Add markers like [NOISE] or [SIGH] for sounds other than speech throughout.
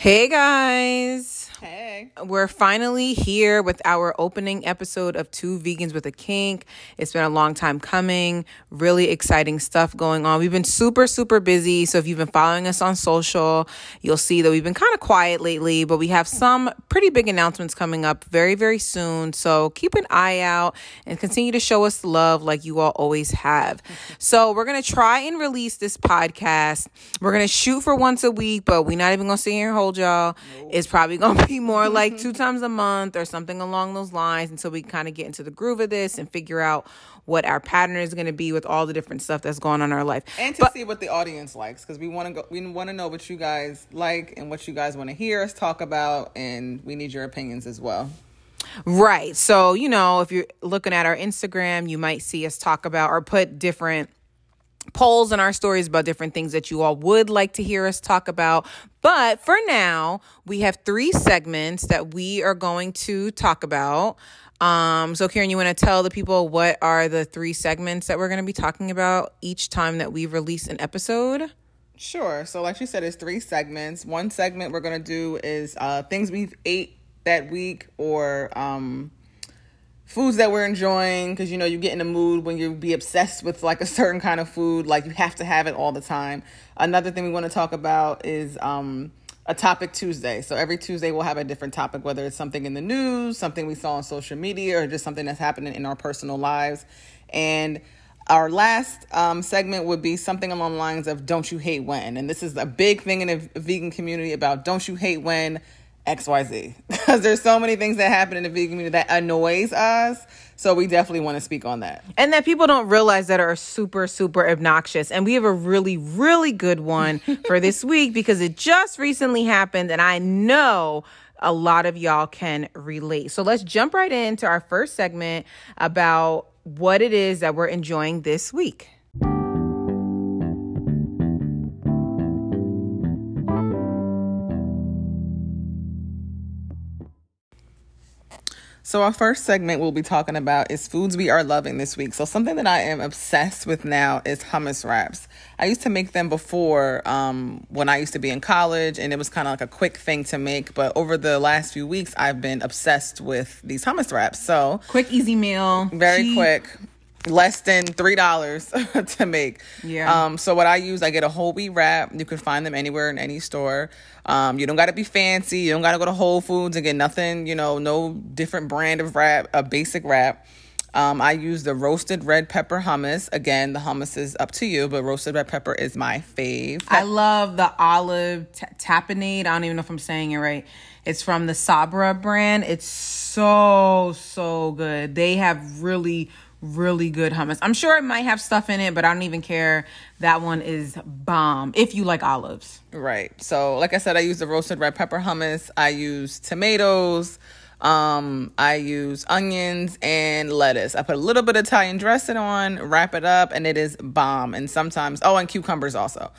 Hey guys. We're finally here with our opening episode of Two Vegans with a Kink. It's been a long time coming. Really exciting stuff going on. We've been super, super busy. So if you've been following us on social, you'll see that we've been kind of quiet lately, but we have some pretty big announcements coming up very, very soon. So keep an eye out and continue to show us love like you all always have. So we're going to try and release this podcast. We're going to shoot for once a week, but we're not even going to sit here and hold y'all. It's probably going to be more Mm-hmm, like two mm-hmm. times a month or something along those lines until we kind of get into the groove of this and figure out what our pattern is going to be with all the different stuff that's going on in our life. And to But- see what the audience likes, because we want to go. We want to know what you guys like and what you guys want to hear us talk about, and we need your opinions as well. Right. So, you know, if you're looking at our Instagram, you might see us talk about or put different polls in our stories about different things that you all would like to hear us talk about. But for now, we have three segments that we are going to talk about. Um, so Kierren, you want to tell the people what are the three segments that we're going to be talking about each time that we release an episode? Sure. So, like you said, it's three segments. One segment we're gonna do is uh, things we've ate that week or um, foods that we're enjoying. Because you know you get in a mood when you be obsessed with like a certain kind of food, like you have to have it all the time. Another thing we want to talk about is um, a topic Tuesday. So every Tuesday we'll have a different topic, whether it's something in the news, something we saw on social media, or just something that's happening in our personal lives. And our last um, segment would be something along the lines of "Don't you hate when?" And this is a big thing in the vegan community about "Don't you hate when." XYZ because [LAUGHS] there's so many things that happen in the vegan community that annoys us. So we definitely want to speak on that. and that people don't realize that are super super obnoxious and we have a really really good one [LAUGHS] for this week because it just recently happened and i know a lot of y'all can relate so let's jump right into our first segment about what it is that we're enjoying this week So our first segment we'll be talking about is foods we are loving this week. So something that I am obsessed with now is hummus wraps. I used to make them before um, when I used to be in college, and it was kind of like a quick thing to make. But over the last few weeks, I've been obsessed with these hummus wraps. So quick easy meal very cheap. quick less than three dollars [LAUGHS] to make Yeah. um so what i use i get a whole wheat wrap you can find them anywhere in any store um you don't got to be fancy you don't got to go to whole foods and get nothing you know no different brand of wrap a basic wrap um, I use the roasted red pepper hummus. Again, the hummus is up to you, but roasted red pepper is my fave. I love the olive t- tapenade. I don't even know if I'm saying it right. It's from the Sabra brand. It's so so good. They have really really good hummus. I'm sure it might have stuff in it, but I don't even care. That one is bomb if you like olives. Right. So, like I said, I use the roasted red pepper hummus. I use tomatoes. Um, I use onions and lettuce. I put a little bit of Italian dressing on, wrap it up, and it is bomb. And sometimes, oh, and cucumbers also.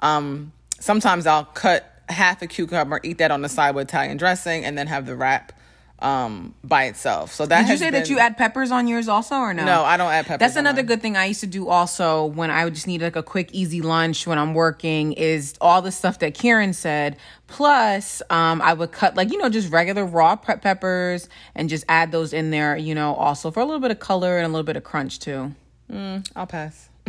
Um, sometimes I'll cut half a cucumber, eat that on the side with Italian dressing, and then have the wrap um by itself. So that Did you say that you add peppers on yours also or no? No, I don't add peppers That's another good thing I used to do also when I would just need like a quick easy lunch when I'm working is all the stuff that Kierren said. Plus, um, I would cut like you know just regular raw pe- peppers and just add those in there. You know, also for a little bit of color and a little bit of crunch too. I'll pass. [LAUGHS]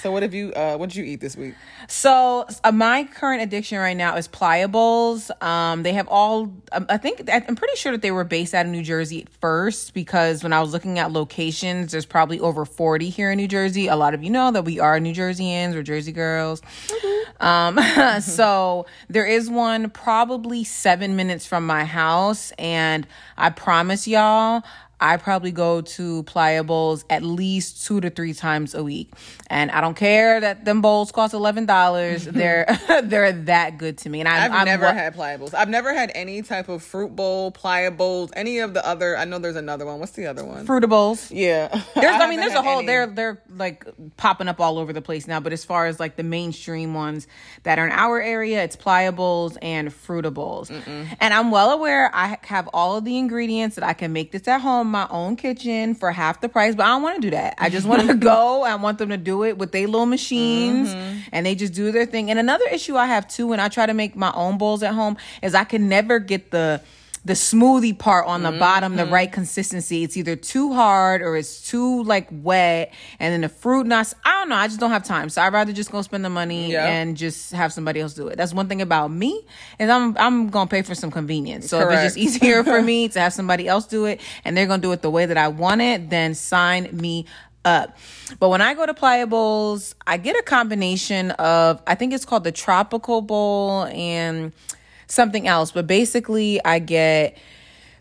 so what have you uh what did you eat this week? So uh, my current addiction right now is Playa Bowls. Um, they have all. Um, I think I'm pretty sure that they were based out of New Jersey at first because when I was looking at locations, there's probably over 40 here in New Jersey. A lot of you know that we are New Jerseyans, we're Jersey girls. Um, [LAUGHS] so there is one probably seven minutes from my house, and I promise y'all. I probably go to Playa Bowls at least two to three times a week. And I don't care that them bowls cost eleven dollars. [LAUGHS] they're [LAUGHS] they're that good to me. And I've I'm never had Playa Bowls. I've never had any type of fruit bowl, Playa Bowls, any of the other. I know there's another one. What's the other one? Frutta Bowls. Yeah, [LAUGHS] There's, I, haven't mean, there's a whole. any. They're they're like popping up all over the place now. But as far as like the mainstream ones that are in our area, it's Playa Bowls and Frutta Bowls. And I'm well aware I have all of the ingredients that I can make this at home. My own kitchen for half the price, but I don't want to do that. I just want to [LAUGHS] go. I want them to do it with their little machines mm-hmm. and they just do their thing. And another issue I have too when I try to make my own bowls at home is I can never get the the smoothie part on the mm-hmm. bottom the right consistency. It's either too hard or it's too like wet. And then the fruit nuts, I don't know. I just don't have time. So I'd rather just go spend the money yeah. and just have somebody else do it. That's one thing about me is I'm I'm gonna pay for some convenience. So Correct. if it's just easier for [LAUGHS] me to have somebody else do it and they're gonna do it the way that I want it, then sign me up. But when I go to Playa Bowls, I get a combination of I think it's called the tropical bowl and something else. But basically, I get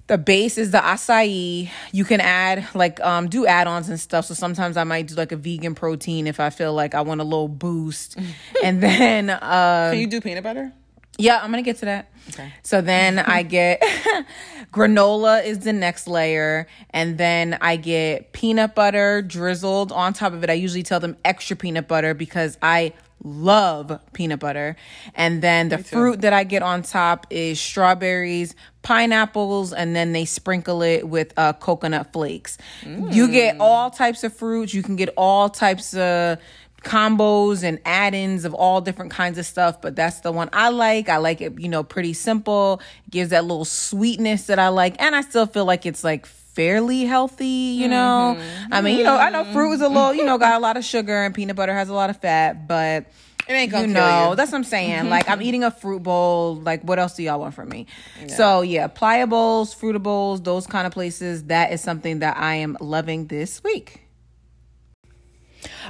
the base is the acai. You can add like um do add-ons and stuff. So sometimes I might do like a vegan protein if I feel like I want a little boost. [LAUGHS] and then uh Can you do peanut butter? Yeah, I'm gonna get to that. Okay. So then [LAUGHS] I get [LAUGHS] granola is the next layer, and then I get peanut butter drizzled on top of it. I usually tell them extra peanut butter because I love peanut butter. And then the fruit that I get on top is strawberries, pineapples, and then they sprinkle it with uh, coconut flakes. Mm. You get all types of fruits. You can get all types of combos and add-ins of all different kinds of stuff but that's the one i like i like it you know pretty simple gives that little sweetness that i like and i still feel like it's like fairly healthy, you know. Mm-hmm. I mean, you know, I know fruit is a little, you know, got a lot of sugar and peanut butter has a lot of fat, but it ain't gonna you know, you. that's what I'm saying. like I'm eating a fruit bowl. Like what else do y'all want from me? Yeah. So yeah, Playa Bowls, Frutta Bowls, those kind of places. That is something that I am loving this week.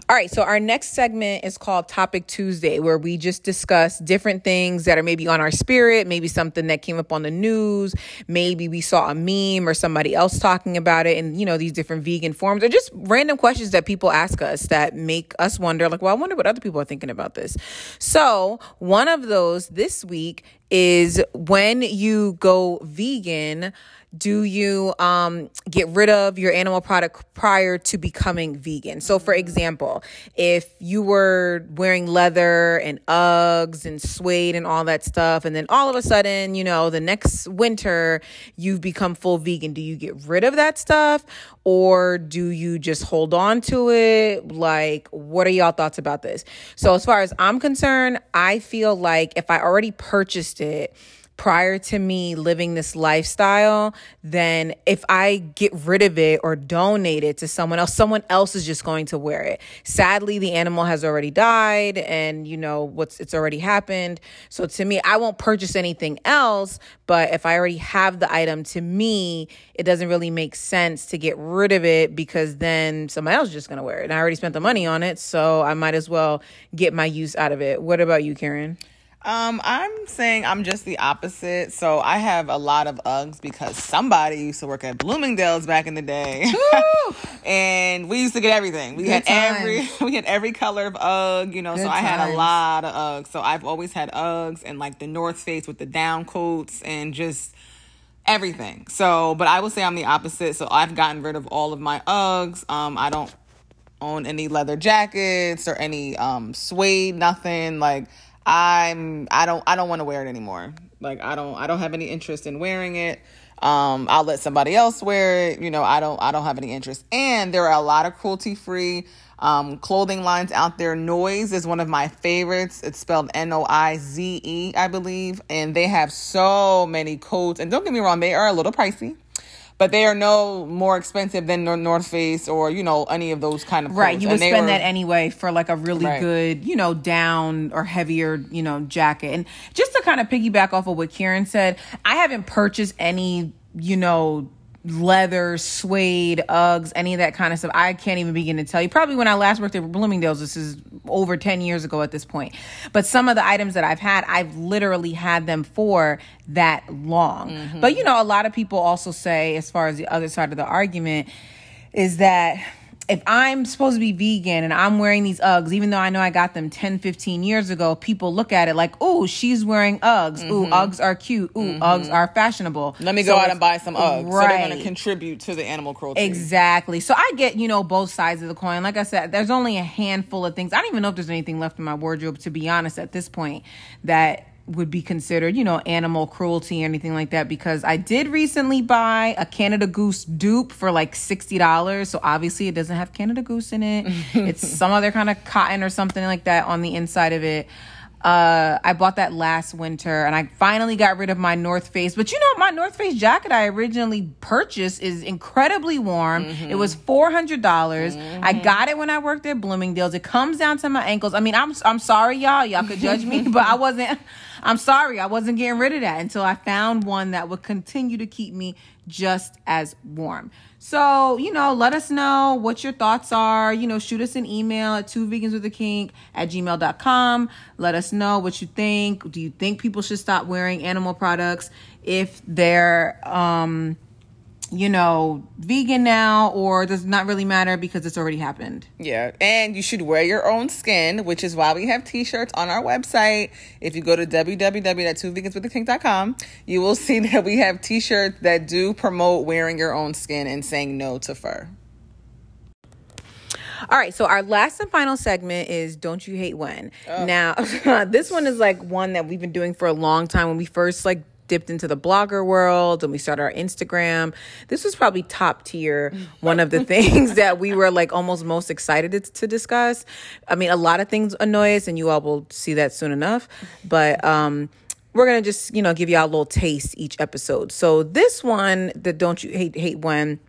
All right, so our next segment is called Topic Tuesday, where we just discuss different things that are maybe on our spirit, maybe something that came up on the news, maybe we saw a meme or somebody else talking about it, and you know, these different vegan forms or just random questions that people ask us that make us wonder, like, well, I wonder what other people are thinking about this. So, one of those this week is when you go vegan do you um, get rid of your animal product prior to becoming vegan? So, for example, if you were wearing leather and Uggs and suede and all that stuff, and then all of a sudden, you know, the next winter you've become full vegan, do you get rid of that stuff or do you just hold on to it? Like, what are y'all thoughts about this? So, as far as I'm concerned, I feel like if I already purchased it, prior to me living this lifestyle, then if I get rid of it or donate it to someone else, someone else is just going to wear it. Sadly, the animal has already died and you know what's it's already happened. So to me, I won't purchase anything else, but if I already have the item to me, it doesn't really make sense to get rid of it because then somebody else is just going to wear it. And I already spent the money on it, so I might as well get my use out of it. What about you, Kierren? Um, I'm saying I'm just the opposite. So I have a lot of Uggs because somebody used to work at Bloomingdale's back in the day, [LAUGHS] and we used to get everything. We Good had every [LAUGHS] we had every color of Ugg, you know. Good so I had a lot of Uggs. So I've always had Uggs and like the North Face with the down coats and just everything. So, but I will say I'm the opposite. So I've gotten rid of all of my Uggs. Um, I don't own any leather jackets or any um suede, nothing like I'm I don't I don't want to wear it anymore. Like I don't I don't have any interest in wearing it. Um, I'll let somebody else wear it. You know, I don't I don't have any interest. And there are a lot of cruelty free um, clothing lines out there. Noize is one of my favorites. It's spelled N O I Z E, I believe, and they have so many coats. And don't get me wrong, they are a little pricey but they are no more expensive than North Face or you know any of those kind of clothes. right. You would spend were, that anyway for like a really right. good you know down or heavier you know jacket. And just to kind of piggyback off of what Kierren said, I haven't purchased any you know leather, suede, Uggs, any of that kind of stuff. I can't even begin to tell you. Probably when I last worked at Bloomingdale's, this is over 10 years ago at this point. But some of the items that I've had, I've literally had them for that long. Mm-hmm. But you know, a lot of people also say, as far as the other side of the argument, is that if I'm supposed to be vegan and I'm wearing these Uggs, even though I know I got them 10, 15 years ago, people look at it like, oh, she's wearing Uggs. Mm-hmm. Ooh, Uggs are cute. Ooh, mm-hmm. Uggs are fashionable. Let me so go out and buy some Uggs. Right. So they're going to contribute to the animal cruelty. Exactly. So I get, you know, both sides of the coin. Like I said, there's only a handful of things. I don't even know if there's anything left in my wardrobe, to be honest, at this point, that would be considered, you know, animal cruelty or anything like that because I did recently buy a Canada Goose dupe for like $60. So obviously it doesn't have Canada Goose in it. [LAUGHS] it's some other kind of cotton or something like that on the inside of it. Uh, I bought that last winter and I finally got rid of my North Face. But you know, my North Face jacket I originally purchased is incredibly warm. Mm-hmm. It was $400. dollars mm-hmm. I got it when I worked at Bloomingdale's. It comes down to my ankles. I mean, I'm I'm sorry y'all. Y'all could judge me, [LAUGHS] but I wasn't [LAUGHS] I'm sorry. I wasn't getting rid of that until I found one that would continue to keep me just as warm. So, you know, let us know what your thoughts are. You know, shoot us an email at two vegans with a kink at gmail.com. Let us know what you think. Do you think people should stop wearing animal products if they're, um, you know, vegan now, or does not really matter because it's already happened. Yeah, and you should wear your own skin, which is why we have T-shirts on our website. If you go to www.twoveganswithakink.com, you will see [LAUGHS] that we have T-shirts that do promote wearing your own skin and saying no to fur. All right, so our last and final segment is Don't You Hate When? Oh. Now, [LAUGHS] this one is like one that we've been doing for a long time. When we first like dipped into the blogger world and we started our Instagram. This was probably top tier, one of the [LAUGHS] things that we were like almost most excited to, to, discuss. I mean, a lot of things annoy us, and you all will see that soon enough. But um, we're gonna just you know give y'all a little taste each episode. So this one, the don't you hate hate when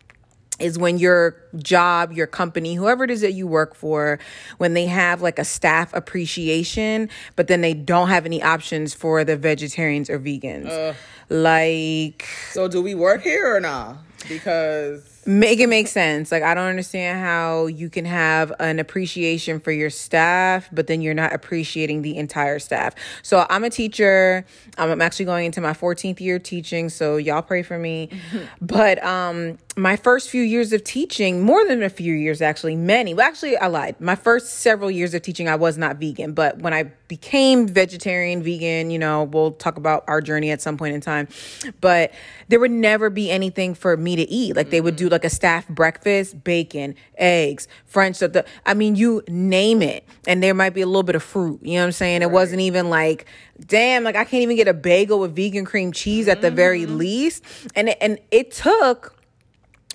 is when your job, your company, whoever it is that you work for, when they have like a staff appreciation, but then they don't have any options for the vegetarians or vegans. Uh, like, so do we work here or not? Because make it make sense. Like I don't understand how you can have an appreciation for your staff, but then you're not appreciating the entire staff. So I'm a teacher. I'm actually going into my 14th year teaching, so y'all pray for me. [LAUGHS] but um my first few years of teaching, more than a few years actually, many. Well, actually I lied. My first several years of teaching I was not vegan, but when I became vegetarian, vegan, you know, we'll talk about our journey at some point in time. But there would never be anything for me to eat. Like they would do like a staff breakfast, bacon, eggs, French stuff. I mean, you name it. And there might be a little bit of fruit. You know what I'm saying? It wasn't even like, damn, like I can't even get a bagel with vegan cream cheese at the very mm-hmm. least. And it, and it took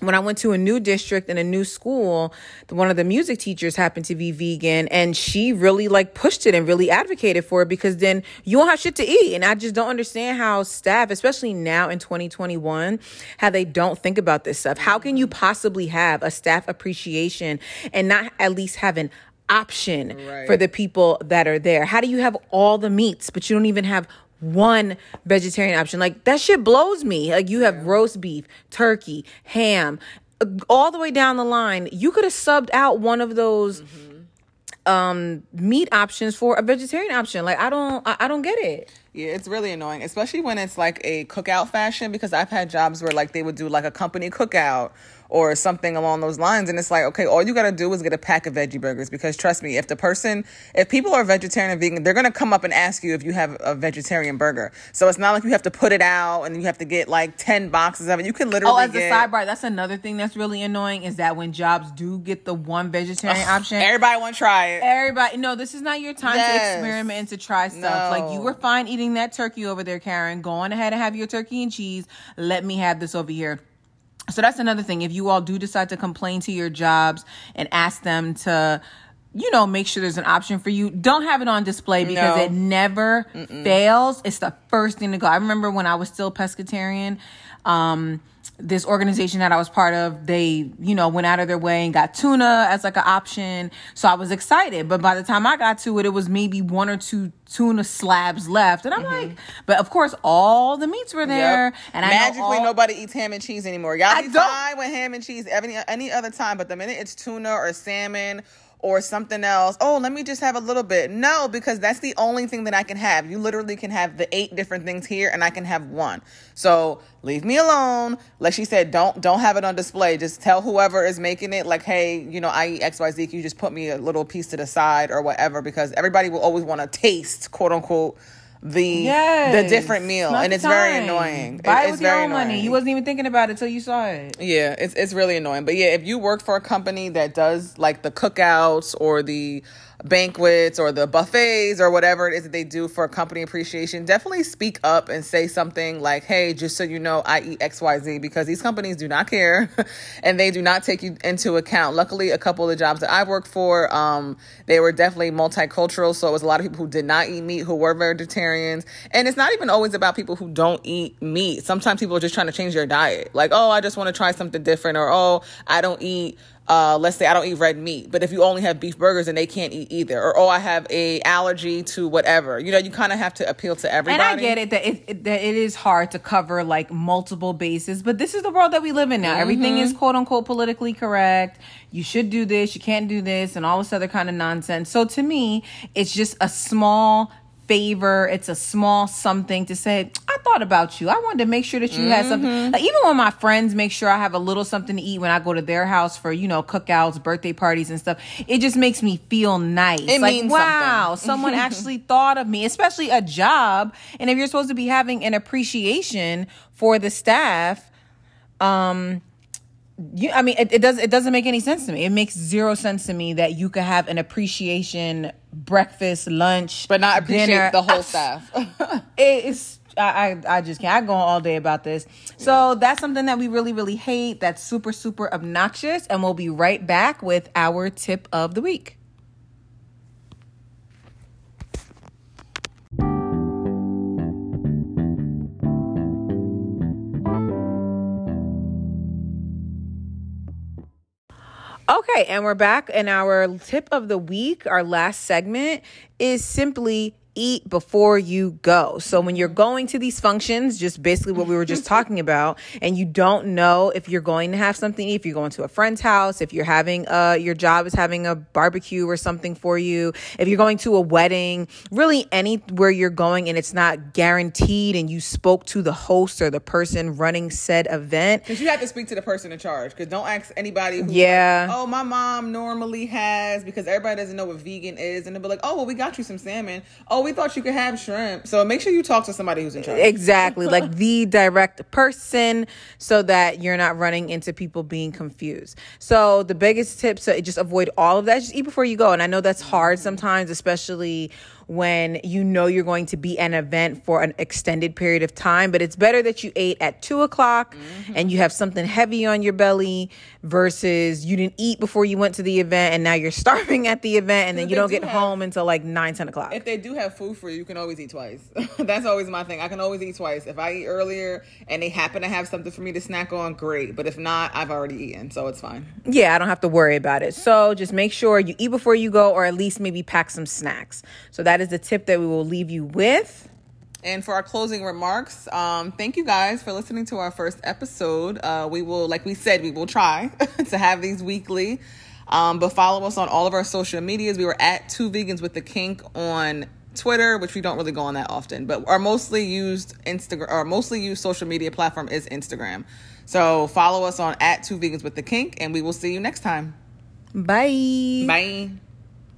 when I went to a new district and a new school, one of the music teachers happened to be vegan and she really like pushed it and really advocated for it because then you won't have shit to eat. And I just don't understand how staff, especially now in 2021, how they don't think about this stuff. How can you possibly have a staff appreciation and not at least have an option right. for the people that are there? How do you have all the meats, but you don't even have one vegetarian option. Like that shit blows me. Like you have roast beef, turkey, ham, all the way down the line. You could have subbed out one of those mm-hmm. um meat options for a vegetarian option. Like I don't I, I don't get it. Yeah, it's really annoying, especially when it's like a cookout fashion because I've had jobs where like they would do like a company cookout or something along those lines. And it's like, okay, all you got to do is get a pack of veggie burgers because trust me, if the person, if people are vegetarian and vegan, they're going to come up and ask you if you have a vegetarian burger. So it's not like you have to put it out and you have to get like 10 boxes of it. You can literally. Oh, as get, a sidebar, that's another thing that's really annoying is that when jobs do get the one vegetarian option, everybody want to try it. Everybody, no, this is not your time yes. to experiment and to try stuff. No. Like you were fine eating that turkey over there, Karen. Go on ahead and have your turkey and cheese. Let me have this over here so that's another thing. If you all do decide to complain to your jobs and ask them to, you know, make sure there's an option for you, don't have it on display because no. it never Mm-mm. fails. It's the first thing to go. I remember when I was still pescatarian, um, this organization that I was part of, they, you know, went out of their way and got tuna as like an option. So I was excited. But by the time I got to it, it was maybe one or two tuna slabs left. And I'm mm-hmm. like, but of course, all the meats were there. Yep. And magically, all, nobody eats ham and cheese anymore. Y'all be fine with ham and cheese any, any other time. But the minute it's tuna or salmon or something else. Oh, let me just have a little bit. No, because that's the only thing that I can have. You literally can have the eight different things here and I can have one. So leave me alone. Like she said, don't don't have it on display. Just tell whoever is making it, like, hey, you know, I eat XYZ, can you just put me a little piece to the side or whatever? Because everybody will always want to taste, quote unquote, the Yes. the different meal, not and it's very annoying. Buy It- it it's with your very own money. You wasn't even thinking about it till you saw it. Yeah, it's it's really annoying. But yeah, if you work for a company that does like the cookouts or the banquets or the buffets or whatever it is that they do for company appreciation, definitely speak up and say something like, "Hey, just so you know, I eat XYZ because these companies do not care [LAUGHS] and they do not take you into account." Luckily, a couple of the jobs that I've worked for, um, they were definitely multicultural, so it was a lot of people who did not eat meat who were vegetarians. And it's not even always about people who don't eat meat. Sometimes people are just trying to change their diet. Like, "Oh, I just want to try something different," or "Oh, I don't eat uh, let's say I don't eat red meat, but if you only have beef burgers and they can't eat either, or oh, I have a allergy to whatever, you know, you kind of have to appeal to everybody. And I get it that it, it that it is hard to cover like multiple bases, but this is the world that we live in now. Everything Mm-hmm. is quote unquote politically correct. You should do this, you can't do this, and all this other kind of nonsense. So to me, it's just a small favor. It's a small something to say, I thought about you. I wanted to make sure that you had Mm-hmm. something. Like even when my friends make sure I have a little something to eat when I go to their house for, you know, cookouts, birthday parties and stuff, it just makes me feel nice. It like, means wow, something. someone [LAUGHS] actually thought of me, especially a job. And if you're supposed to be having an appreciation for the staff, um, you, I mean, it, it does. It doesn't make any sense to me. It makes zero sense to me that you could have an appreciation breakfast, lunch, but not appreciate dinner. the whole staff. [LAUGHS] It's I, I I just can't. I go on all day about this. So that's something that we really really hate. That's super super obnoxious. And we'll be right back with our tip of the week. Okay, and we're back. And our tip of the week, our last segment, is simply eat before you go. So when you're going to these functions, just basically what we were just talking [LAUGHS] about, and you don't know if you're going to have something, if you're going to a friend's house, if you're having uh your job is having a barbecue or something for you, if you're going to a wedding, really anywhere you're going and it's not guaranteed and you spoke to the host or the person running said event, Because you have to speak to the person in charge. Because don't ask anybody. Who's Yeah. Like, oh, my mom normally has. Because everybody doesn't know what vegan is, and they'll be like, oh, well, we got you some salmon. Oh, we thought you could have shrimp. So make sure you talk to somebody who's in charge. Exactly, like [LAUGHS] the direct person so that you're not running into people being confused. So, the biggest tip so just avoid all of that, just eat before you go. And I know that's hard sometimes, especially when you know you're going to be an event for an extended period of time. But it's better that you ate at two o'clock mm-hmm. and you have something heavy on your belly versus you didn't eat before you went to the event and now you're [LAUGHS] starving at the event and then you don't do get have- home until like nine, 10 o'clock. if they do have food for you, you can always eat twice. [LAUGHS] That's always my thing. I can always eat twice. If I eat earlier and they happen to have something for me to snack on, great. But if not, I've already eaten, so it's fine. Yeah, I don't have to worry about it. So just make sure you eat before you go, or at least maybe pack some snacks. So that is the tip that we will leave you with. And for our closing remarks, um, thank you guys for listening to our first episode. Uh, we will, like we said, we will try [LAUGHS] to have these weekly. Um, but follow us on all of our social medias. We were at Two Vegans with the Kink on Twitter, which we don't really go on that often, but our mostly used Instagram, our mostly used social media platform is Instagram. So follow us on at Two Vegans with the Kink, and we will see you next time. Bye. Bye.